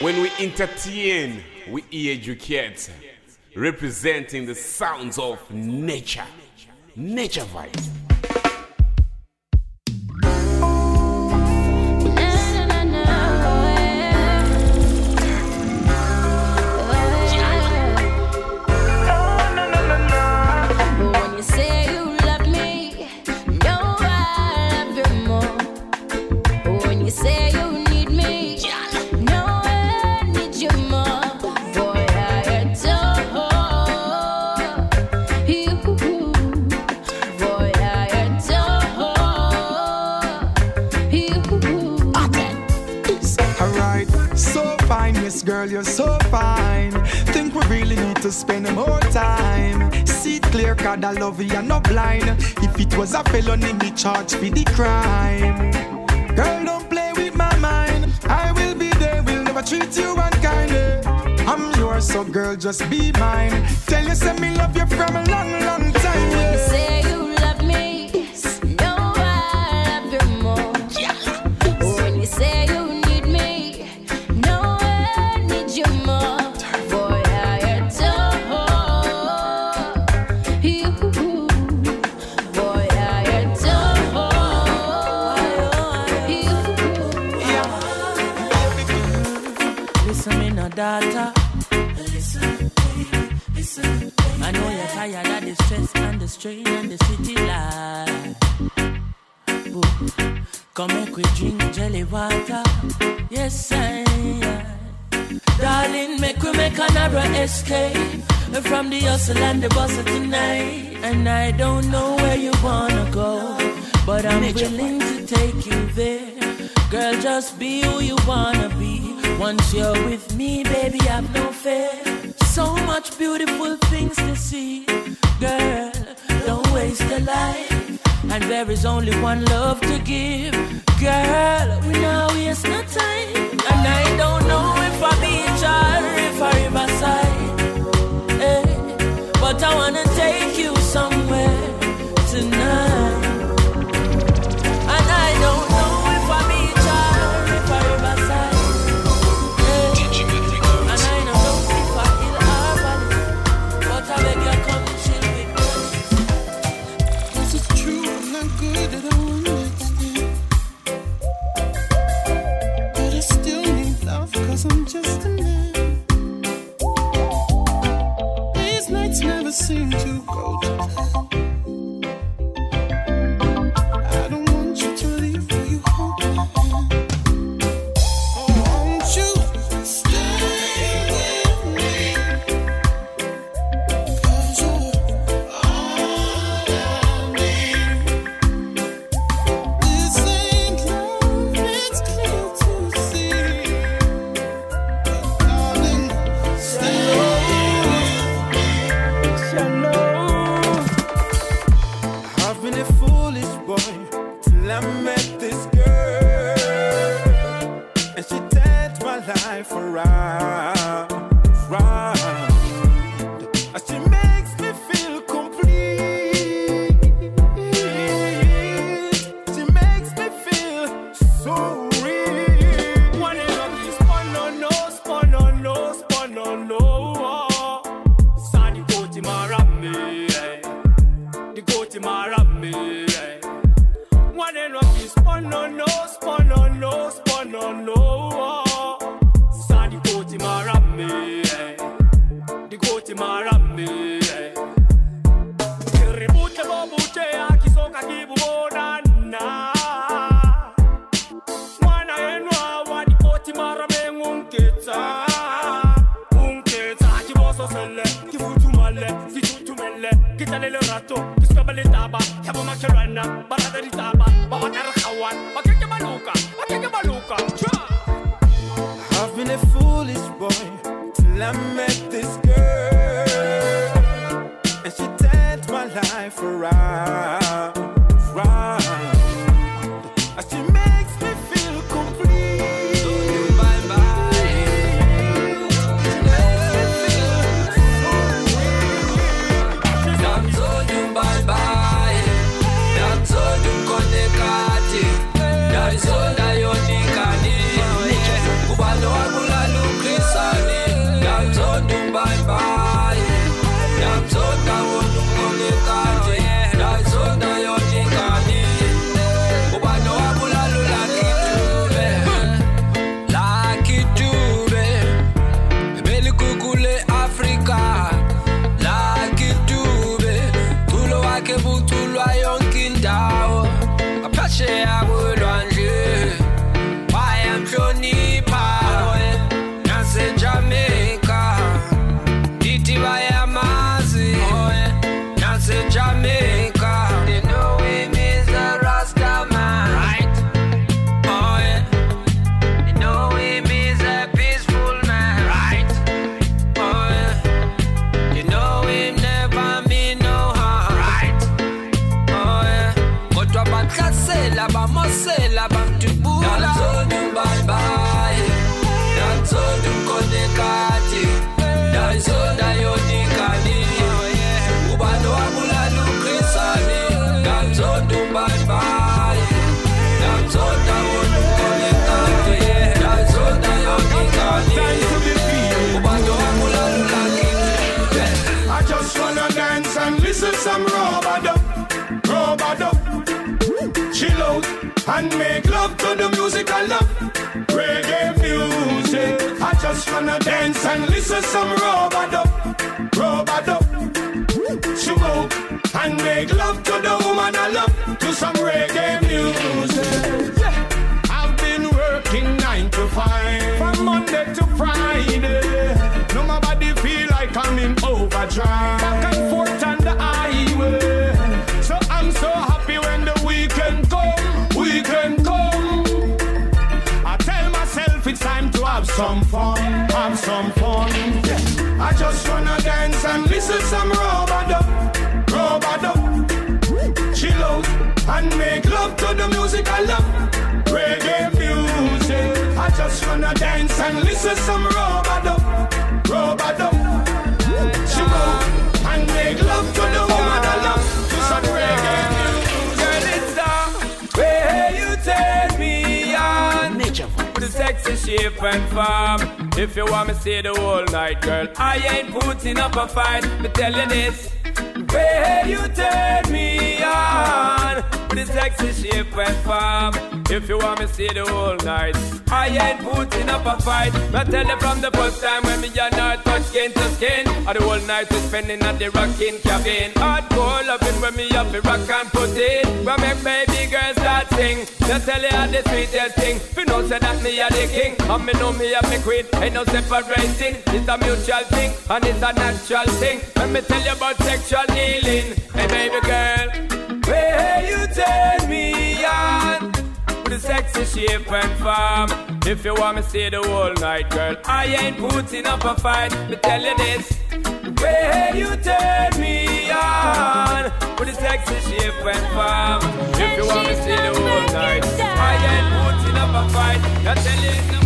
When we entertain, we educate, representing the sounds of nature. Nature Vybz. It I love you, you're blind. If it was a felony, me charge for the crime. Girl, don't play with my mind. I will be there, will never treat you unkindly. I'm yours, so girl, just be mine. Tell you, say me love you from a long, long time. Yeah. say you we drink jelly water. Yes, I. Darling, make we make another escape from the hustle and the bustle tonight. And I don't know where you wanna go, but I'm willing to take you there. Girl, just be who you wanna be. Once you're with me, baby, I've no fear. So much beautiful things to see. Girl, don't waste a life. And there is only one love to give. Girl, we now waste no time. And I don't know if I beach or if I riverside. Eh, but I wanna I'm just life around, I love. Reggae music. I just wanna dance and listen some robot up, robot up. Smoke and make love to the woman I love to some reggae music. I've been working nine to five from Monday to Friday. No my body feel like I'm in overdrive. Some fun, have some fun. Yeah. I just wanna dance and listen some robado, robado. Chill out and make love to the music I love. Reggae music. I just wanna dance and listen some robado, robado. Chill out and make love to the and form. If you want me stay the whole night, girl, I ain't putting up a fight. Me tell you this, way you turn me on. With a sexy shape and form. If you want me see the whole night, I ain't putting up a fight. Me tell you from the first time when me and her touch skin to skin. Or the whole night we spending at the rocking cabin. Hardcore loving when me up the rock and put it. When make baby girls start sing. Just tell you how the sweetest thing. You know say that me a the king. And me know me a me queen. Ain't no separating. It's a mutual thing. And it's a natural thing. Let me tell you about sexual healing. Hey baby girl. Where you turn me on a sexy shape and form. If you want me stay the whole night, girl, I ain't putting up a fight. Me tell you this, where you turn me on with a sexy shape and form. If you want me stay the whole night, I ain't putting up a fight. I tell you.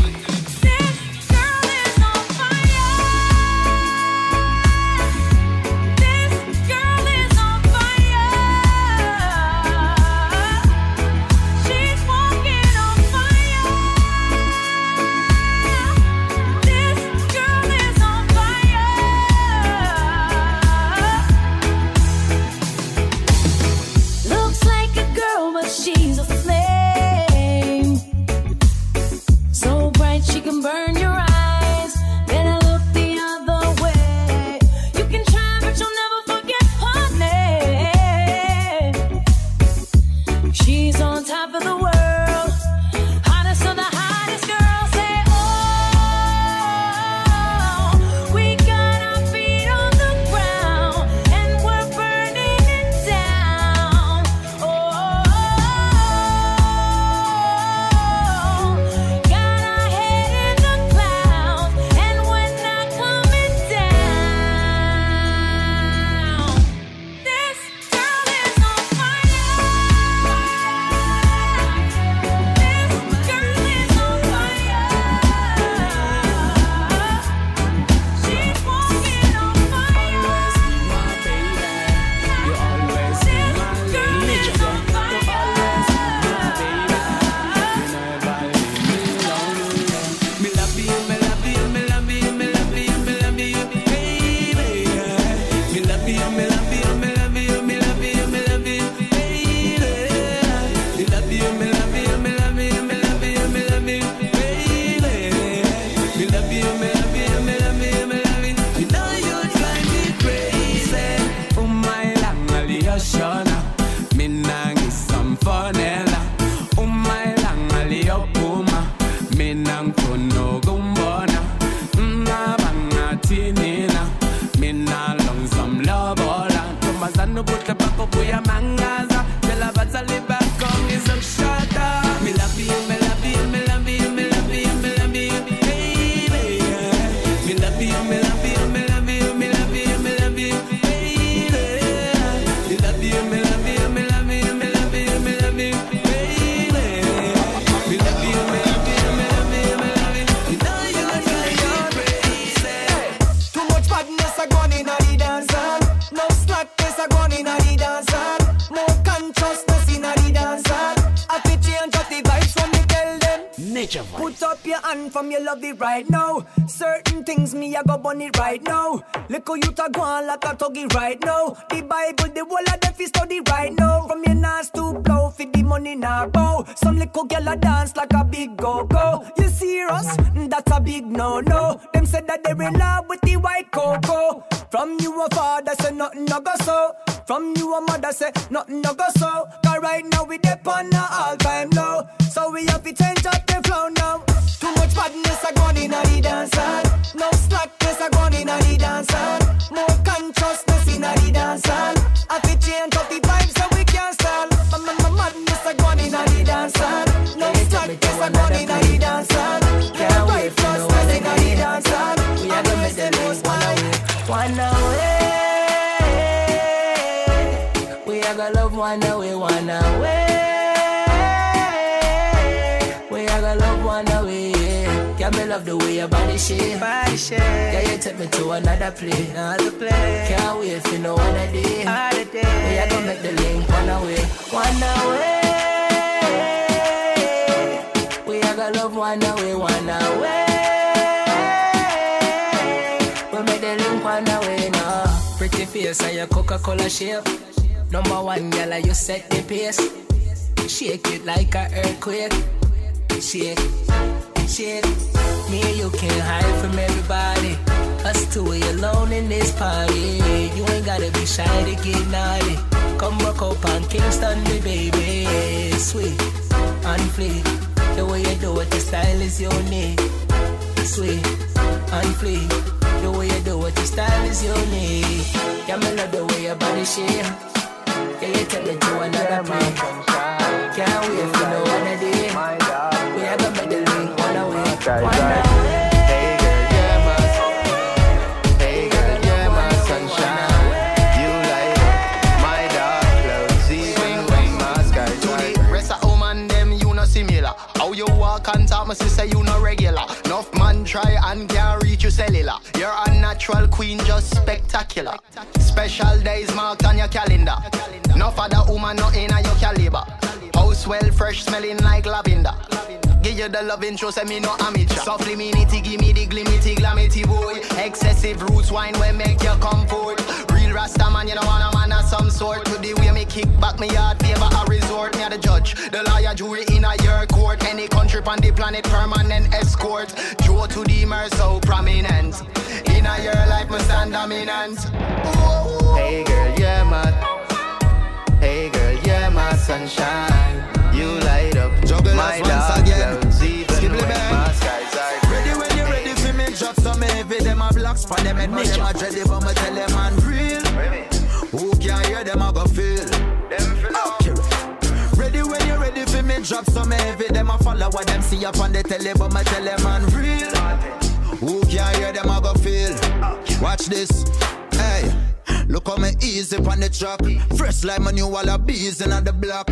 A gone in a the dance hall. No slackness a gone in a the dance up your hand from your love it right now. Certain things me I go burn it right now. Little you go on like a tuggy right now. The Bible, the whole of them fi study right now. From your nose to blow, fi the money now bow. Some little girl a dance like a big go go. You serious? That's a big no no. Them said that they're in love with the white cocoa. From you a father say nothing no go so. From you a mother say nothing no go so. Cause right now we dep on all time low. So we have to change up the flow now. Too much badness a gone in a the dance hall. No slackness a gone in a the dance hall. More consciousness in a the dance hall. Have to change up the vibes so we can't stall. Ma- ma- ma- Madness a gone in a the dance hall. No slackness a gone in a the dance hall. Can't wait for no Righteousness in the holiday. dance hall. We are gonna make them lose one away, one away. We are gonna love one away, one away. Love the way your body shake. Body shake. Yeah, you take me to another place. Another place. Can't wait for no one day. Holiday. We are gonna make the link one away, one away. We are gonna love one away, one away. We make the link one away now. Pretty face and your Coca-Cola shape. Number one, girl, you set the pace. Shake it like a earthquake. Shake, shake. Me and you can't hide from everybody. Us two, we alone in this party. You ain't gotta be shy to get naughty. Come rock up on Kingston, me baby. Sweet and fleet. The way you do it, the style is unique. Sweet and fleet. The way you do it, the style is unique. Yeah, me love the way your body shape. Yeah, you take me to another place. Can't wait for no other my sunshine. You no walk and talk, my sister, you no regular. Enough man try and can't reach you cellular. You're a natural queen, just spectacular. Special days marked on your calendar. Enough other woman not in your caliber. House well fresh, smelling like lavender. You the loving show, say me no amateur. Nitty, give me the glimity, glamity boy. Excessive roots wine will make you comfort. Real Rasta man, you know want a man of some sort. To the way me kick back, me yard favor a resort. Me a the judge, the lawyer, jury in a your court. Any country on the planet, permanent escort. Joe to the mer so prominent. In a your life, me stand dominant. Hey girl, you're my Hey girl, you're my sunshine. Blocks for them head but them a dready But me tell them man real. Who can hear them a go feel. Ready when you're ready for me drop some heavy. Them a follow what them see up on the telly But me tell them man real. Who can hear them a go feel. Watch this Look how me easy on the track. Fresh like my new wall of bees in the block.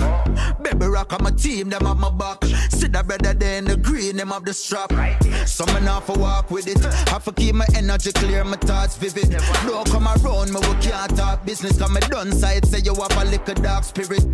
Baby rock on my team, them have my back. See that brother there in the green, them have the strap. Some man off walk with it. Have to keep my energy clear, my thoughts vivid. Don't come around me, we can't talk business. Cause me done side, say you have a little dark spirit.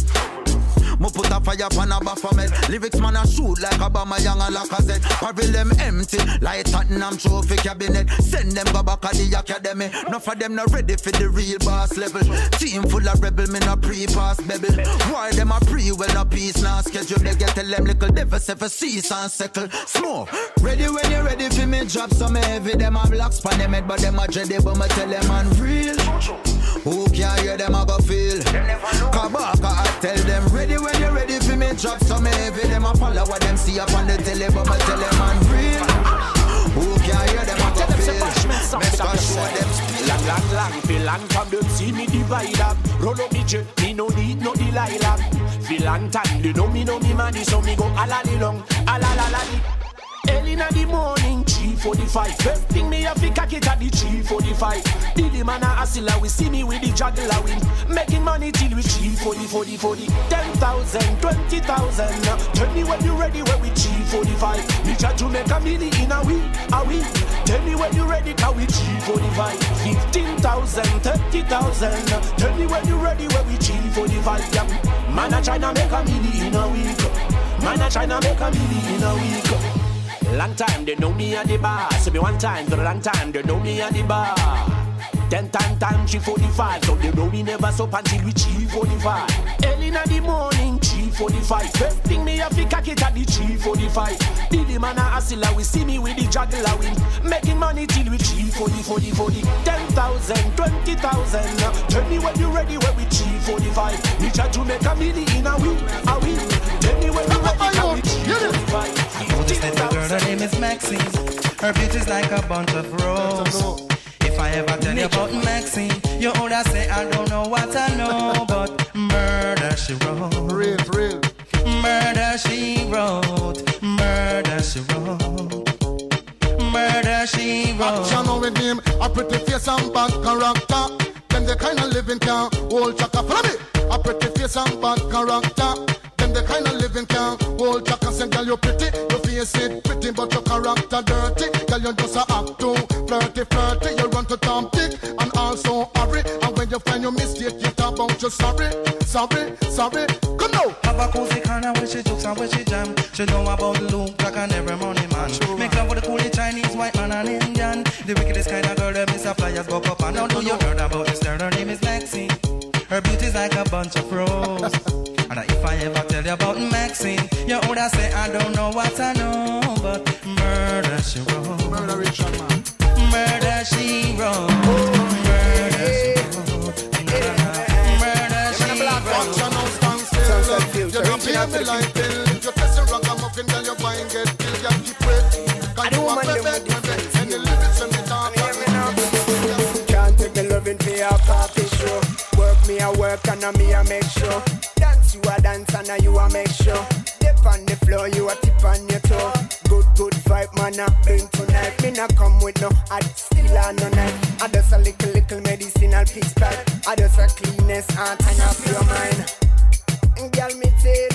Me put a fire upon a Baphomet Lyrics man a shoot like Aubameyang and Lacazette Paril them empty like Tottenham trophy cabinet. Send them go back at the academy. Enough of them not ready for the real boss level. Team full of rebel, me no pre-pass bebel. Why them a pre, well no peace now schedule They get tell them little devil say for cease and settle. Smoke. Ready when you ready for me drop some heavy. Them a blocks pan them head but them a dready But me tell them man real Who can hear them a go feel. Kabaka I tell them ready when you ready for me drop some heavy Them a follow what them see up on the telly But me tell them man real Who can hear them a go feel Make a show them speed Long, long, long, feel long from them see me divide up. Roll up me jet, me no need no Delilah. Feel long time, they know me know me money, so me go alali long, alalala. Early in the morning, 345. First thing me have to cock it at the 345. Dilly man a hustler, we see me with the juggler win. Making money till we 340, 40, 40. 10,000, 20,000. Tell me when you ready when we 345. Me try to make a million in a week, a week. Tell me when you ready, cause we 345. 15,000, 30,000. Tell me when you ready when we 345. Yeah. Man a try to make a million in a week. Man a try to make a million in a week. Long time they know me at the bar. Say me one time got a long time they know me at the bar. Ten time time she 45, so they know we never so until we G forty five. Early in the morning G forty five. First thing me have to cock it at the she 45. Diddy man a hustler, we see me with the juggler win. Making money till we she 40, 40, 40. 10,000, 20,000, Maxine. Her beauty's like a bunch of roses. If I ever tell you about Maxine, you older say I don't know what I know, but murder she wrote. Real, real. Murder she wrote. Murder she wrote. Murder she wrote. Action with him, a pretty face and bad character. Them the kind of living can hold chaka. Follow me. A pretty face and bad character. Them the kind of living can hold chaka. Say, girl, you pretty, your face it pretty, but your character dirty. Girl, you just a act too flirty, flirty. You run to Tom Dick and also hurry. And when you find your mistake, you talk about you sorry, sorry, sorry. Come now. Have a cozy corner where she jokes and where she jam. She know about the loop like an every morning man. Make love with the coolie Chinese, white man and Indian. The wickedest kind of girl that a flyers buck up and now do you heard about this girl? Her name is Maxine. Her beauty's like a bunch of roses. and if I ever tell you about Maxine, you older say I don't know what I know, but murder she wrote. Murder Richard man. Murder she wrote. Murder she wrote. Murder she wrote. Action now stand still. You don't pay me like bill. If you test a ragamuffin, girl, you wine get killed. You keep waiting. Cause you a perfect women. Any lyrics when me talk. Can't take me loving for your party show. Work me a work and a me a make sure. Dance you a dance and a you a make sure. Dip on the floor, you a tip on your toe. Good, good vibe, man, I bring tonight. Me not come with no hot still on no knife. I just a little, little medicinal piece back. I just a cleanness and turn up your mind. And girl, me tell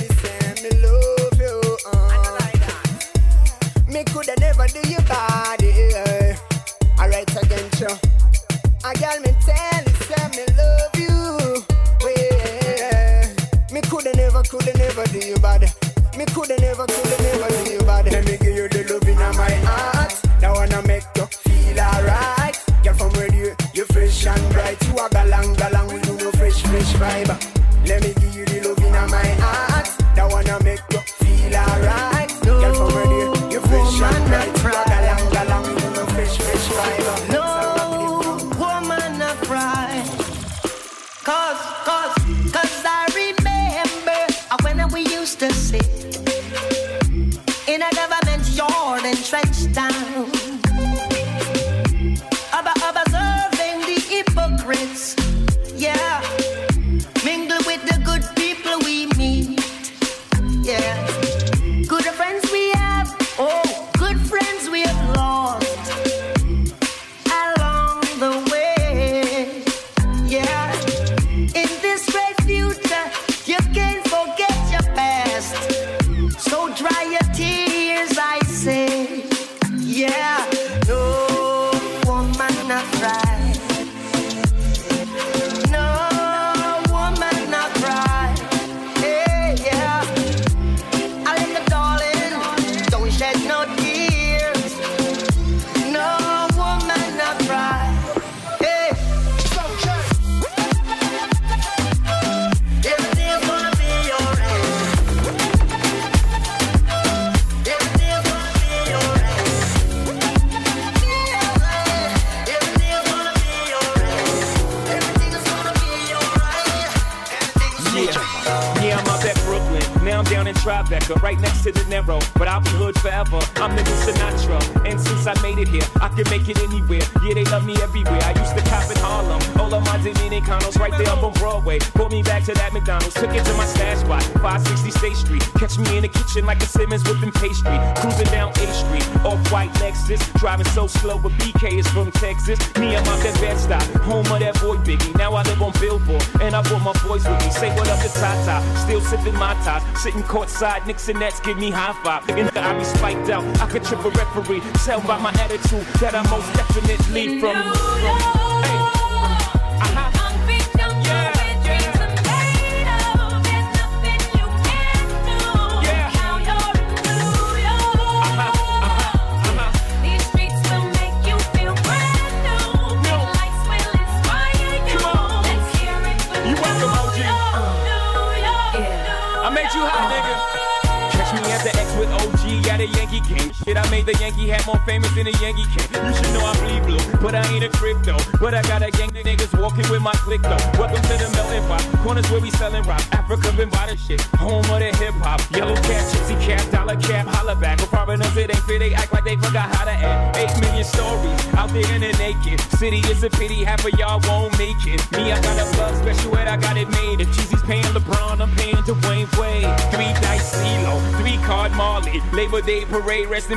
Tribeca, right next to De Niro. But I'll be hood forever. I'm the new Sinatra. And since I made it here, I can make it anywhere. Yeah, they love me everywhere. I used to cop in Harlem. All of my Dominicanos right there up on Broadway. Pulled me back to that McDonald's. Took it to my stash spot, 560 State Street. Catch me in the kitchen like a Simmons whipping pastry. Cruising down A Street, off white Lexus. Driving so slow, but BK is from Texas. Me, I'm out at Bed-Stuy, home of that boy Biggie. Now I live on Billboard, and I brought my boys with me. Say what up to Ty Ty, still sipping Mai Tais. Sitting courtside, Knicks and Nets give me high five. And I be spiked out, I could trip a referee. Tell by my attitude that I most definitely from. from hey, Yankee game. Shit, I made the Yankee hat more famous than the Yankee can. You should know I bleed blue, but I ain't a crypto. But I got a gang of niggas walking with my click though. Welcome to the melting pot. Corners where we selling rock. Afrika Bambaataa shit. Home of the hip hop. Yellow cap, gypsy cap, dollar cap, holla back. With foreigners, it ain't fit. They act like they forgot how to act. Eight million stories out there in the naked city. It's a pity half of y'all won't make it. Me, I got a plug special ed, I got it made. If Jeezy's paying LeBron, I'm paying Dwyane Wade. Three dice CeeLo, three card Marley. Labor Day parade, rest in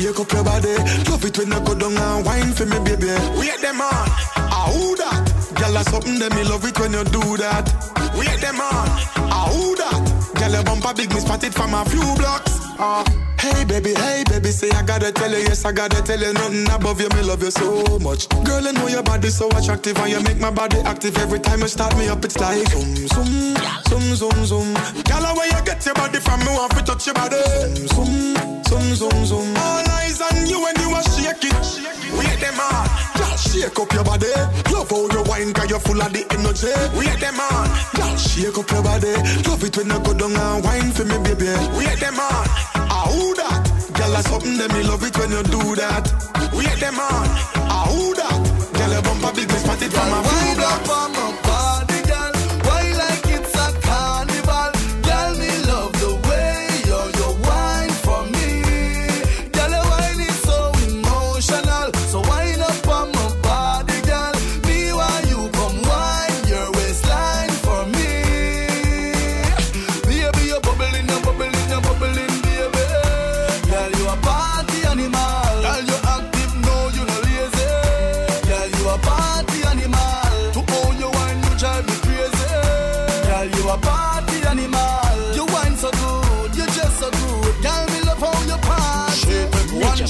shake up your body. Love it when you go down and wine for me, baby. Wait them on, ah who that? Girl, that's something that me love it when you do that. Wait them on, ah who that? Girl, your bumper big, me spotted from a few blocks. Ah, hey baby, hey baby, say I gotta tell you, yes I gotta tell you, nothing above you, me love you so much. Girl, I know your body so attractive and you make my body active every time you start me up. It's like zoom zoom, zoom zoom zoom. Girl, where you get your body from? Me want to touch your body. Zoom zoom zoom zoom. zoom. All eyes on you when you are shake it. Wait them on, just shake up your body. Love how you wine, cause you're full of the energy. Wait them on, just shake up your body. Love it when you go down and wine for me, baby. Wait them on, something that me love it when you do that. Wait them on,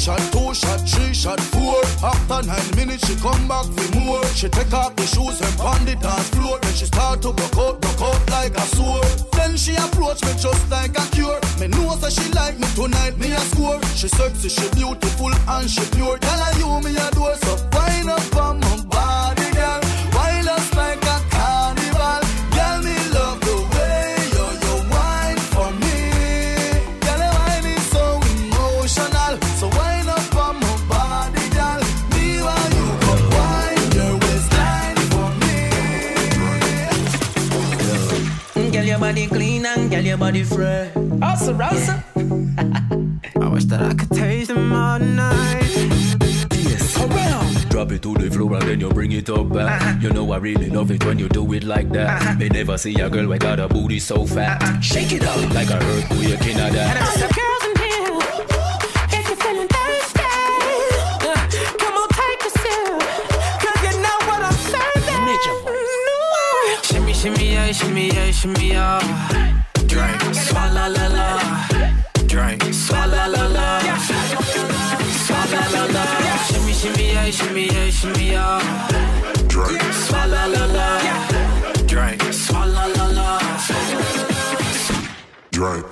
shot, two shot, three shot, four. After nine minutes, she come back for more. She take off the shoes and pound the dance floor. Then she start to broke out, broke out like a sword. Then she approach me just like a cure. Me know that she like me tonight, me a score. She sexy, she beautiful and she pure. Girl, I you me a door, so wind up on my body, and your body fresh. Oh, awesome, Rasa. I wish that I could taste them all night. Yes. Oh, Around. Drop it to the floor and then you bring it up back. You know I really love it when you do it like that. Uh-huh. May never see a girl with got a booty so fat. Uh-uh. Shake it up like a earthquake in that. Girls in here, if you're feeling thirsty, uh, come on, take a sip, 'cause you know what I'm serving. Shimmy, shimmy, yeah, shimmy, yeah, shimmy, yeah. Drink, swalla la la. Drink, swalla la la. Swalla la la. Shimmy, shimmy, yeah, shimmy, yeah, shimmy, yeah. Drink, swalla la la. Drink, swalla la la. Drink.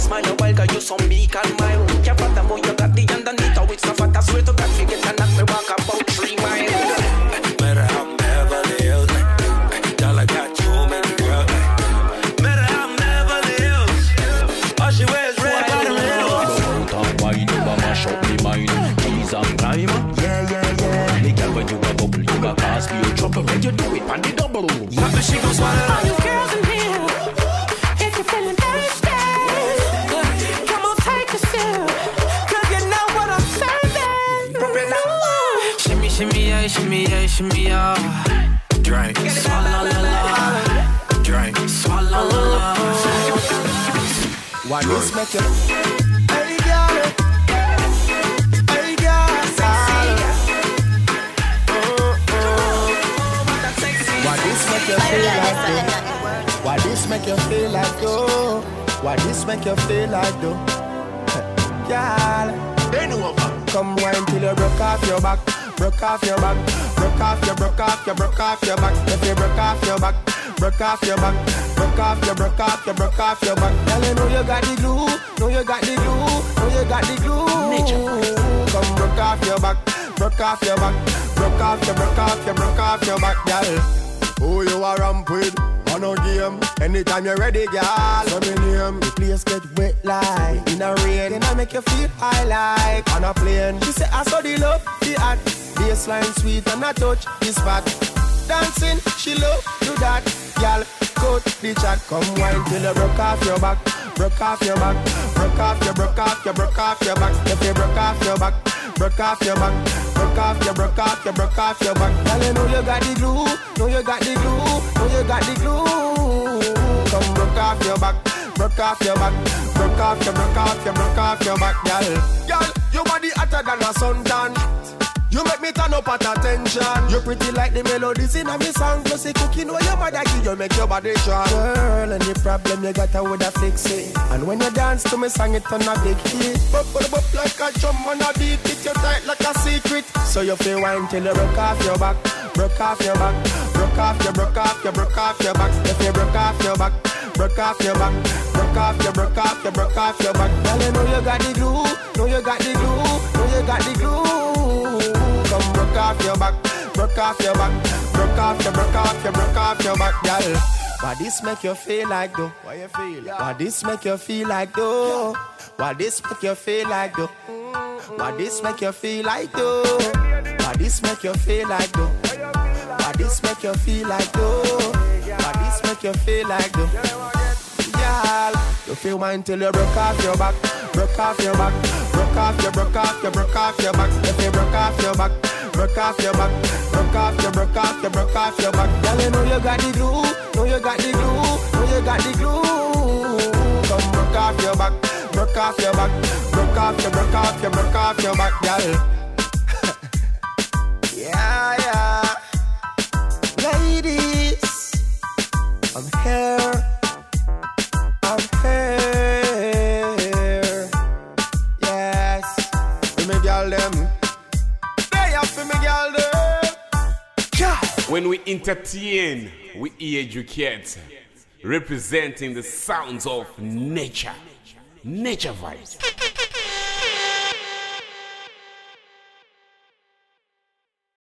Smile a while, cause you some meek and broke off your back, broke off your, broke off your, broke off your back. If you broke off your back, broke off your back, broke off your, broke off your, broke off your back. Girl, you know you got the glue, know you got the glue, know you got the glue. Nature. Come broke off your back, broke off your back, broke off your, broke off your, broke off your back, girl. Who you are ramp with? Oh, on a game, anytime you're ready, girl. So me name, the place get wet like in a rain, and I make you feel high like on a plane. She say I saw the love, the act, baseline sweet and I touch the spot. Dancing, she love do that, girl. Cut the chat, come wine till you broke off your back, broke off your back, broke off your, broke off your, broke off your back. If you broke off your back, broke off your back, broke off your, broke off your, broke off your back. Girl, you know you got the glue, know you got the glue, you got the glue. Come broke off your back, broke off your back, broke off your, broke off your, broke off your back, girl. Make me turn up at attention. You pretty like the melodies in a me song. Plus the cooking where your mother give you make your body strong. Girl, any problem you got, I would have fix it. And when you dance to me song, it on a big hit. Bop, bop, bop like a drum on a beat. It you tight like a secret. So you feel wine till you broke off your back, broke off your back, broke off your, broke off your, broke off your back. If you broke off your back, broke off your back, broke off your, broke off your, broke off your back. Girl, you know you got the glue, know you got the glue, know you got the glue. Come broke off your back, broke off your back, broke off your, broke off your, broke off your back, girl. Why this make you feel like though? Why you feel? Why this make you feel like though? Why this make you feel like though? Why this make you feel like though? Why this make you feel like though? Why this make you feel like though? Why this make you feel like though? Girl, you feel mine till you broke off your back, broke off your back, broke off your, broke off your, broke off your back. If you broke off your back, broke off your back, broke off your, broke off your, broke off your back. Girl, you know you got the glue, know you got the glue, know you got the glue. Come broke off your back, broke off your back, broke off your, broke off your, broke off your back, girl. yeah, yeah. Ladies, I'm here. When we entertain, we educate, representing the sounds of nature. Nature Vybz.